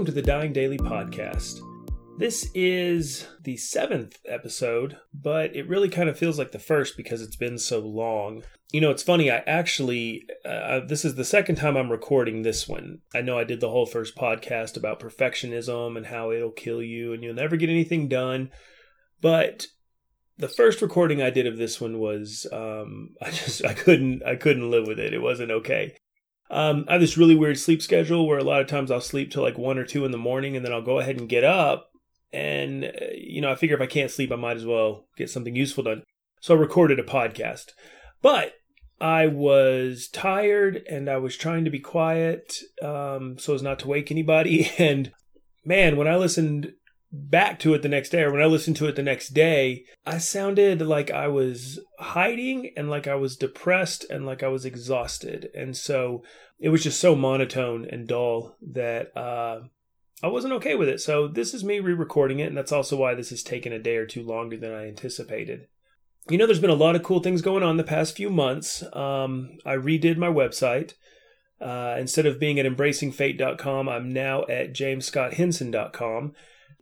welcome to the Dying Daily podcast. This is the seventh episode, but it really kind of feels like the first because it's been so long. You know, it's funny, I actually, uh, this is the second time I'm recording this one. I know I did the whole first podcast about perfectionism and how it'll kill you and you'll never get anything done. But the first recording I did of this one was um, I just I couldn't I couldn't live with it. It wasn't okay. Um, I have this really weird sleep schedule where a lot of times I'll sleep till like one or two in the morning, and then I'll go ahead and get up. And uh, you know, I figure if I can't sleep, I might as well get something useful done. So I recorded a podcast, but I was tired and I was trying to be quiet um, so as not to wake anybody. And man, when I listened back to it the next day or when I listened to it the next day, I sounded like I was hiding and like I was depressed and like I was exhausted. And so it was just so monotone and dull that uh, I wasn't okay with it. So this is me re recording it. And that's also why this has taken a day or two longer than I anticipated. You know, there's been a lot of cool things going on the past few months. Um, I redid my website. Uh, instead of being at embracingfate.com, I'm now at jamesscotthenson.com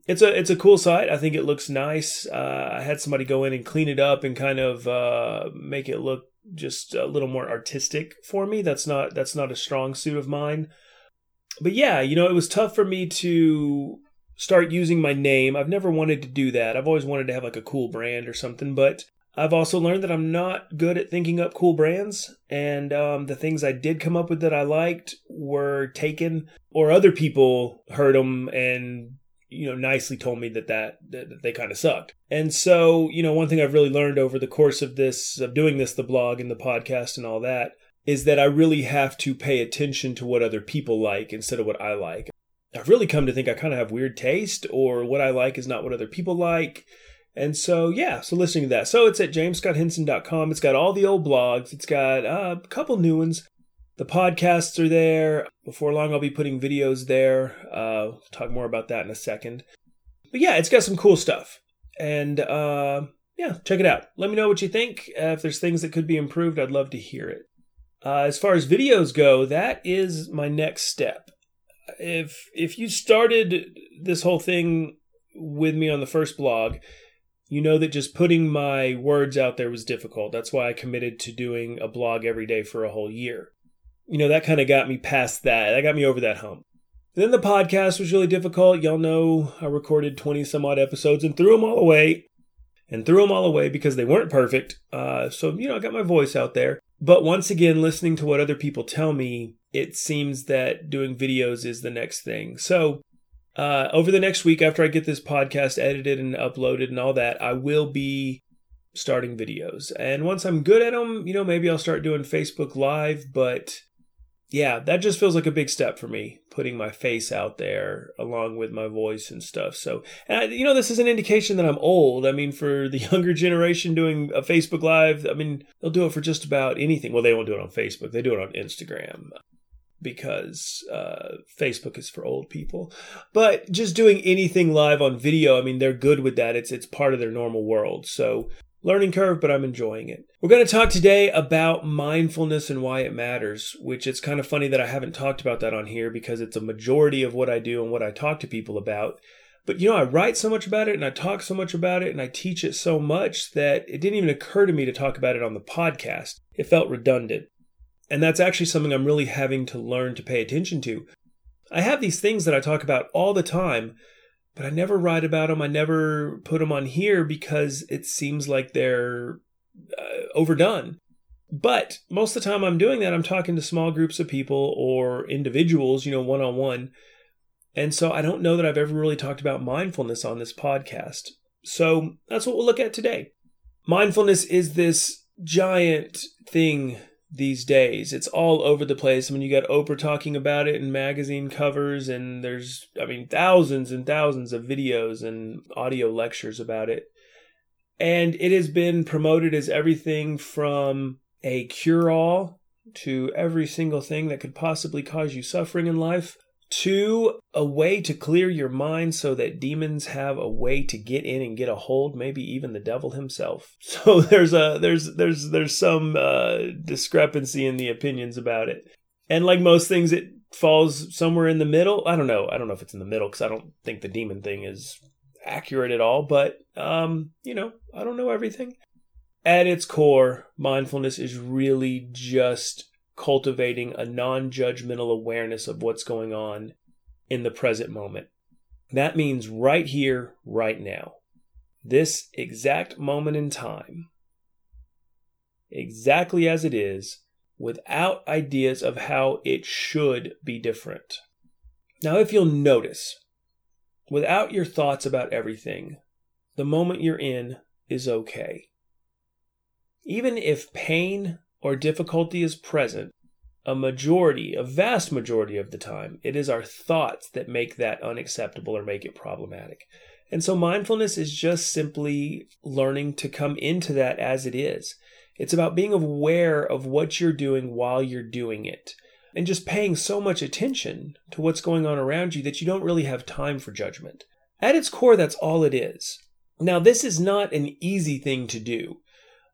it's a it's a cool site. I think it looks nice. Uh, I had somebody go in and clean it up and kind of uh, make it look just a little more artistic for me. That's not that's not a strong suit of mine. But yeah, you know, it was tough for me to start using my name. I've never wanted to do that. I've always wanted to have like a cool brand or something, but I've also learned that I'm not good at thinking up cool brands, and um, the things I did come up with that I liked were taken, or other people heard them and you know nicely told me that that, that they kind of sucked. And so you know one thing i've really learned over the course of this of doing this the blog and the podcast and all that is that i really have to pay attention to what other people like instead of what i like. I've really come to think i kind of have weird taste or what i like is not what other people like. And so yeah so listening to that. So it's at jamesscotthenson.com it's got all the old blogs. It's got uh, a couple new ones the podcasts are there. Before long, I'll be putting videos there. Uh, talk more about that in a second. But yeah, it's got some cool stuff. And uh, yeah, check it out. Let me know what you think. Uh, if there's things that could be improved, I'd love to hear it. Uh, as far as videos go, that is my next step. If if you started this whole thing with me on the first blog, you know that just putting my words out there was difficult. That's why I committed to doing a blog every day for a whole year you know, that kind of got me past that. That got me over that hump. Then the podcast was really difficult. Y'all know I recorded 20 some odd episodes and threw them all away. And threw them all away because they weren't perfect. Uh, so, you know, I got my voice out there. But once again, listening to what other people tell me, it seems that doing videos is the next thing. So, uh, over the next week, after I get this podcast edited and uploaded and all that, I will be starting videos. And once I'm good at them, you know, maybe I'll start doing Facebook Live. But yeah, that just feels like a big step for me, putting my face out there along with my voice and stuff. So, and I, you know, this is an indication that I'm old. I mean, for the younger generation doing a Facebook Live, I mean, they'll do it for just about anything. Well, they won't do it on Facebook, they do it on Instagram because uh, Facebook is for old people. But just doing anything live on video, I mean, they're good with that. It's it's part of their normal world. So learning curve, but I'm enjoying it. We're going to talk today about mindfulness and why it matters, which it's kind of funny that I haven't talked about that on here because it's a majority of what I do and what I talk to people about. But you know, I write so much about it and I talk so much about it and I teach it so much that it didn't even occur to me to talk about it on the podcast. It felt redundant. And that's actually something I'm really having to learn to pay attention to. I have these things that I talk about all the time, but I never write about them. I never put them on here because it seems like they're uh, overdone. But most of the time I'm doing that, I'm talking to small groups of people or individuals, you know, one on one. And so I don't know that I've ever really talked about mindfulness on this podcast. So that's what we'll look at today. Mindfulness is this giant thing these days. It's all over the place. I mean, you got Oprah talking about it in magazine covers, and there's, I mean, thousands and thousands of videos and audio lectures about it. And it has been promoted as everything from a cure all to every single thing that could possibly cause you suffering in life Two, a way to clear your mind so that demons have a way to get in and get a hold, maybe even the devil himself. So there's a there's there's there's some uh, discrepancy in the opinions about it. And like most things, it falls somewhere in the middle. I don't know. I don't know if it's in the middle because I don't think the demon thing is accurate at all. But um, you know, I don't know everything. At its core, mindfulness is really just cultivating a non-judgmental awareness of what's going on in the present moment. That means right here, right now. This exact moment in time. Exactly as it is, without ideas of how it should be different. Now, if you'll notice, without your thoughts about everything, the moment you're in is okay. Even if pain or difficulty is present, a majority, a vast majority of the time, it is our thoughts that make that unacceptable or make it problematic. And so mindfulness is just simply learning to come into that as it is. It's about being aware of what you're doing while you're doing it and just paying so much attention to what's going on around you that you don't really have time for judgment. At its core, that's all it is. Now, this is not an easy thing to do.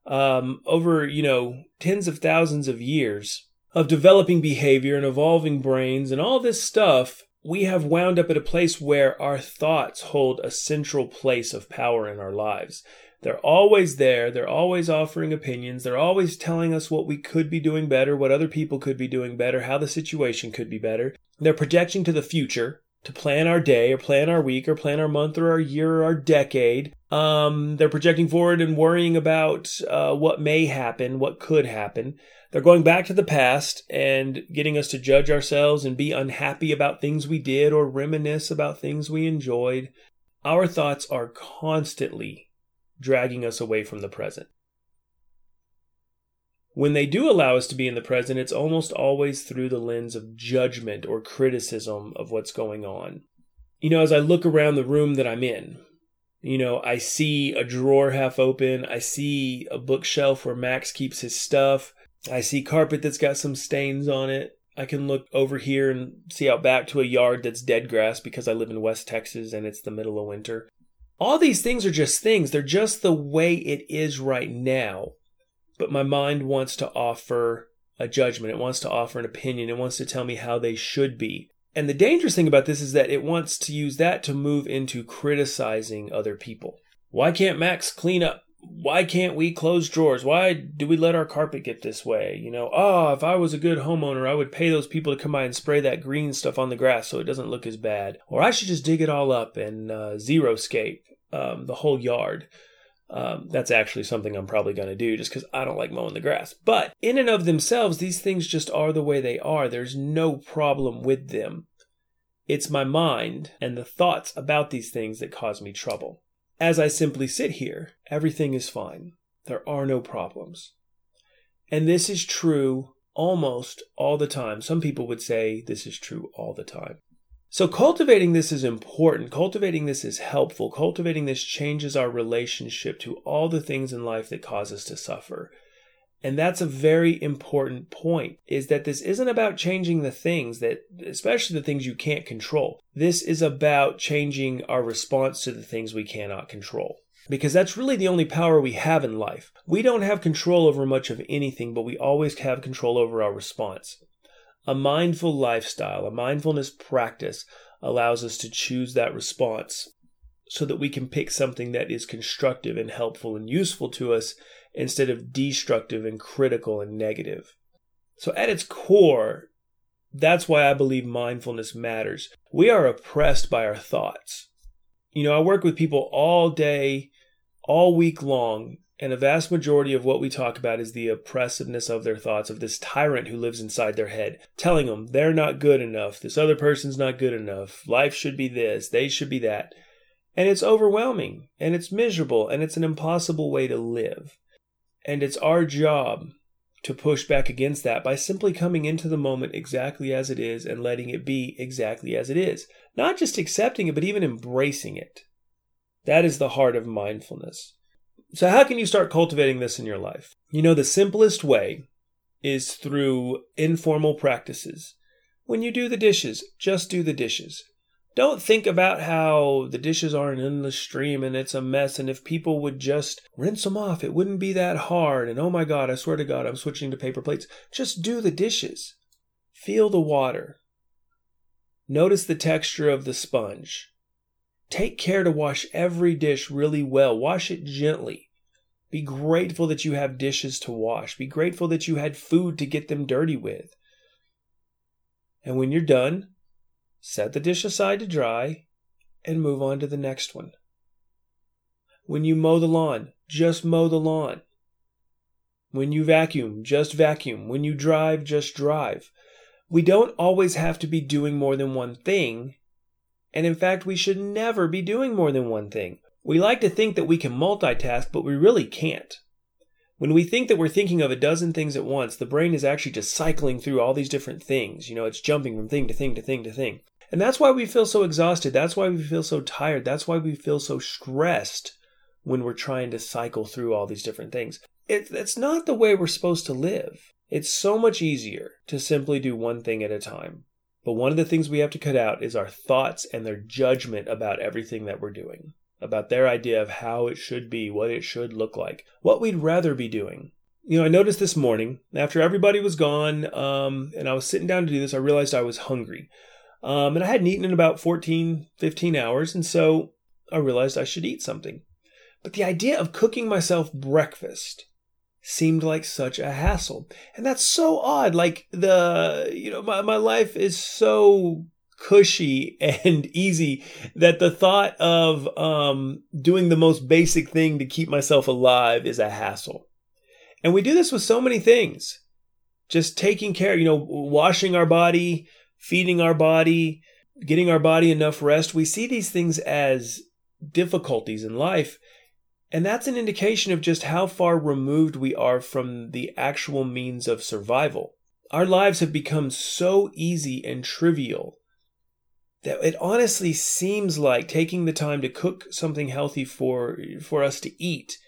Um, over, you know, tens of thousands of years of developing behavior and evolving brains and all this stuff, we have wound up at a place where our thoughts hold a central place of power in our lives. They're always there. They're always offering opinions. They're always telling us what we could be doing better, what other people could be doing better, how the situation could be better. They're projecting to the future to plan our day or plan our week or plan our month or our year or our decade. Um, they're projecting forward and worrying about uh, what may happen, what could happen. They're going back to the past and getting us to judge ourselves and be unhappy about things we did or reminisce about things we enjoyed. Our thoughts are constantly dragging us away from the present. When they do allow us to be in the present, it's almost always through the lens of judgment or criticism of what's going on. You know, as I look around the room that I'm in, you know, I see a drawer half open. I see a bookshelf where Max keeps his stuff. I see carpet that's got some stains on it. I can look over here and see out back to a yard that's dead grass because I live in West Texas and it's the middle of winter. All these things are just things. They're just the way it is right now. But my mind wants to offer a judgment. It wants to offer an opinion. It wants to tell me how they should be. And the dangerous thing about this is that it wants to use that to move into criticizing other people. Why can't Max clean up? Why can't we close drawers? Why do we let our carpet get this way? You know, oh, if I was a good homeowner, I would pay those people to come by and spray that green stuff on the grass so it doesn't look as bad. Or I should just dig it all up and uh, scape um, the whole yard. Um, that's actually something I'm probably going to do just because I don't like mowing the grass. But in and of themselves, these things just are the way they are. There's no problem with them. It's my mind and the thoughts about these things that cause me trouble. As I simply sit here, everything is fine. There are no problems. And this is true almost all the time. Some people would say this is true all the time. So, cultivating this is important. Cultivating this is helpful. Cultivating this changes our relationship to all the things in life that cause us to suffer. And that's a very important point is that this isn't about changing the things that, especially the things you can't control. This is about changing our response to the things we cannot control. Because that's really the only power we have in life. We don't have control over much of anything, but we always have control over our response. A mindful lifestyle, a mindfulness practice allows us to choose that response so that we can pick something that is constructive and helpful and useful to us instead of destructive and critical and negative. So, at its core, that's why I believe mindfulness matters. We are oppressed by our thoughts. You know, I work with people all day, all week long, and a vast majority of what we talk about is the oppressiveness of their thoughts, of this tyrant who lives inside their head, telling them they're not good enough, this other person's not good enough, life should be this, they should be that. And it's overwhelming, and it's miserable, and it's an impossible way to live. And it's our job to push back against that by simply coming into the moment exactly as it is and letting it be exactly as it is. Not just accepting it, but even embracing it. That is the heart of mindfulness. So, how can you start cultivating this in your life? You know, the simplest way is through informal practices. When you do the dishes, just do the dishes. Don't think about how the dishes are an endless stream and it's a mess, and if people would just rinse them off, it wouldn't be that hard. And oh my God, I swear to God, I'm switching to paper plates. Just do the dishes. Feel the water. Notice the texture of the sponge. Take care to wash every dish really well. Wash it gently. Be grateful that you have dishes to wash. Be grateful that you had food to get them dirty with. And when you're done, set the dish aside to dry and move on to the next one. When you mow the lawn, just mow the lawn. When you vacuum, just vacuum. When you drive, just drive. We don't always have to be doing more than one thing. And in fact, we should never be doing more than one thing. We like to think that we can multitask, but we really can't. When we think that we're thinking of a dozen things at once, the brain is actually just cycling through all these different things. You know, it's jumping from thing to thing to thing to thing. And that's why we feel so exhausted. That's why we feel so tired. That's why we feel so stressed when we're trying to cycle through all these different things. It, it's not the way we're supposed to live. It's so much easier to simply do one thing at a time. But one of the things we have to cut out is our thoughts and their judgment about everything that we're doing, about their idea of how it should be, what it should look like, what we'd rather be doing. You know, I noticed this morning, after everybody was gone, um, and I was sitting down to do this, I realized I was hungry. Um, and I hadn't eaten in about 14, 15 hours, and so I realized I should eat something. But the idea of cooking myself breakfast seemed like such a hassle. And that's so odd. Like the, you know, my, my life is so cushy and easy that the thought of um, doing the most basic thing to keep myself alive is a hassle. And we do this with so many things. Just taking care, you know, washing our body, feeding our body, getting our body enough rest. We see these things as difficulties in life and that's an indication of just how far removed we are from the actual means of survival. Our lives have become so easy and trivial that it honestly seems like taking the time to cook something healthy for for us to eat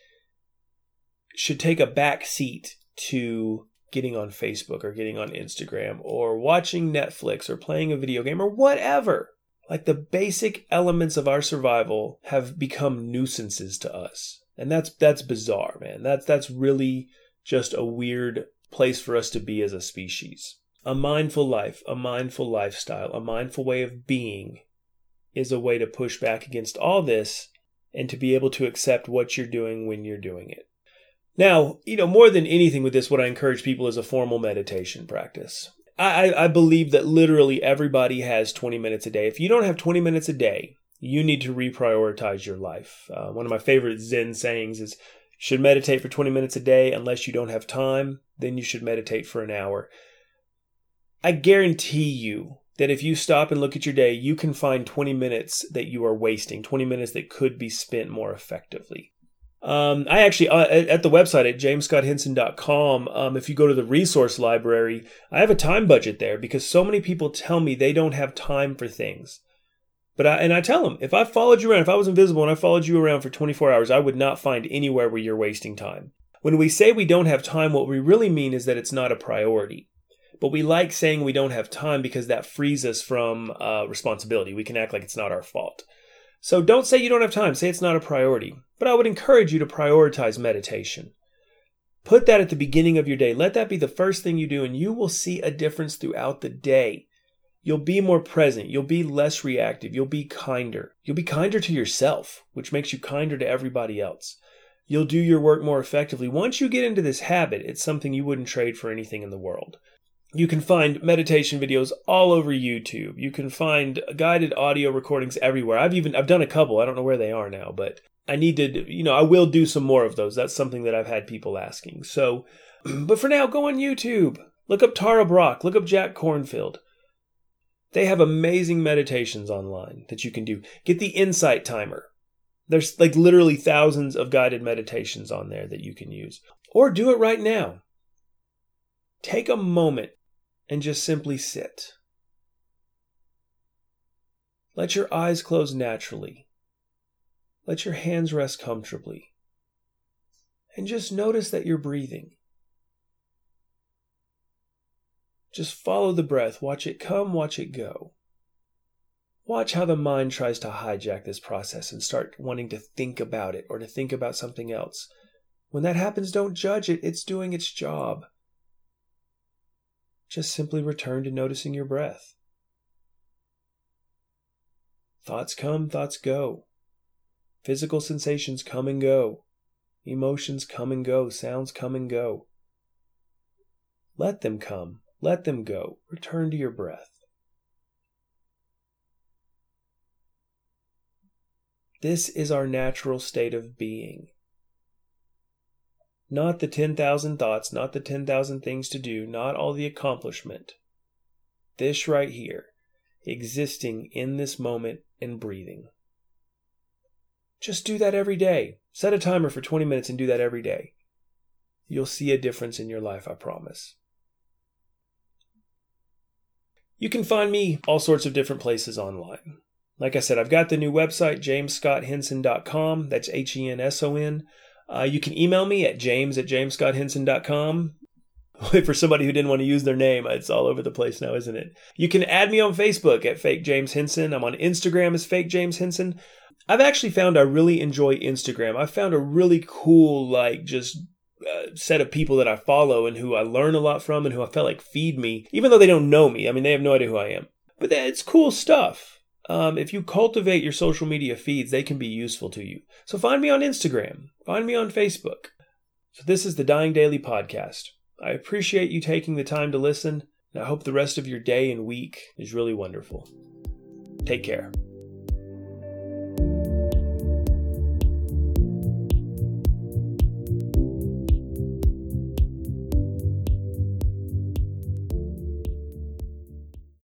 should take a back seat to getting on Facebook or getting on Instagram or watching Netflix or playing a video game or whatever. Like the basic elements of our survival have become nuisances to us. And that's that's bizarre, man. That's that's really just a weird place for us to be as a species. A mindful life, a mindful lifestyle, a mindful way of being is a way to push back against all this and to be able to accept what you're doing when you're doing it. Now, you know, more than anything with this, what I encourage people is a formal meditation practice. I, I believe that literally everybody has 20 minutes a day. If you don't have 20 minutes a day, you need to reprioritize your life. Uh, one of my favorite Zen sayings is should meditate for 20 minutes a day unless you don't have time, then you should meditate for an hour. I guarantee you that if you stop and look at your day, you can find 20 minutes that you are wasting, 20 minutes that could be spent more effectively. Um, I actually, uh, at the website at jamesscotthenson.com, um, if you go to the resource library, I have a time budget there because so many people tell me they don't have time for things. But I, and I tell them, if I followed you around, if I was invisible and I followed you around for 24 hours, I would not find anywhere where you're wasting time. When we say we don't have time, what we really mean is that it's not a priority. But we like saying we don't have time because that frees us from uh, responsibility. We can act like it's not our fault. So don't say you don't have time, say it's not a priority. But I would encourage you to prioritize meditation. Put that at the beginning of your day. Let that be the first thing you do, and you will see a difference throughout the day. You'll be more present. You'll be less reactive. You'll be kinder. You'll be kinder to yourself, which makes you kinder to everybody else. You'll do your work more effectively. Once you get into this habit, it's something you wouldn't trade for anything in the world. You can find meditation videos all over YouTube. You can find guided audio recordings everywhere. I've even I've done a couple. I don't know where they are now, but I need to, you know, I will do some more of those. That's something that I've had people asking. So, but for now, go on YouTube. Look up Tara Brach, Look up Jack Kornfield. They have amazing meditations online that you can do. Get the insight timer. There's like literally thousands of guided meditations on there that you can use. Or do it right now. Take a moment and just simply sit. Let your eyes close naturally. Let your hands rest comfortably. And just notice that you're breathing. Just follow the breath. Watch it come, watch it go. Watch how the mind tries to hijack this process and start wanting to think about it or to think about something else. When that happens, don't judge it. It's doing its job. Just simply return to noticing your breath. Thoughts come, thoughts go. Physical sensations come and go. Emotions come and go. Sounds come and go. Let them come. Let them go. Return to your breath. This is our natural state of being. Not the 10,000 thoughts, not the 10,000 things to do, not all the accomplishment. This right here, existing in this moment and breathing. Just do that every day. Set a timer for 20 minutes and do that every day. You'll see a difference in your life, I promise. You can find me all sorts of different places online. Like I said, I've got the new website, jamesscotthenson.com. That's H E N S O N. Uh, you can email me at james at jamesscotthenson.com. For somebody who didn't want to use their name, it's all over the place now, isn't it? You can add me on Facebook at Fake James Henson. I'm on Instagram as Fake James Henson. I've actually found I really enjoy Instagram. I found a really cool, like, just uh, set of people that I follow and who I learn a lot from and who I felt like feed me, even though they don't know me. I mean, they have no idea who I am. But it's cool stuff um, if you cultivate your social media feeds, they can be useful to you. So find me on Instagram, find me on Facebook. So this is the Dying Daily podcast. I appreciate you taking the time to listen, and I hope the rest of your day and week is really wonderful. Take care.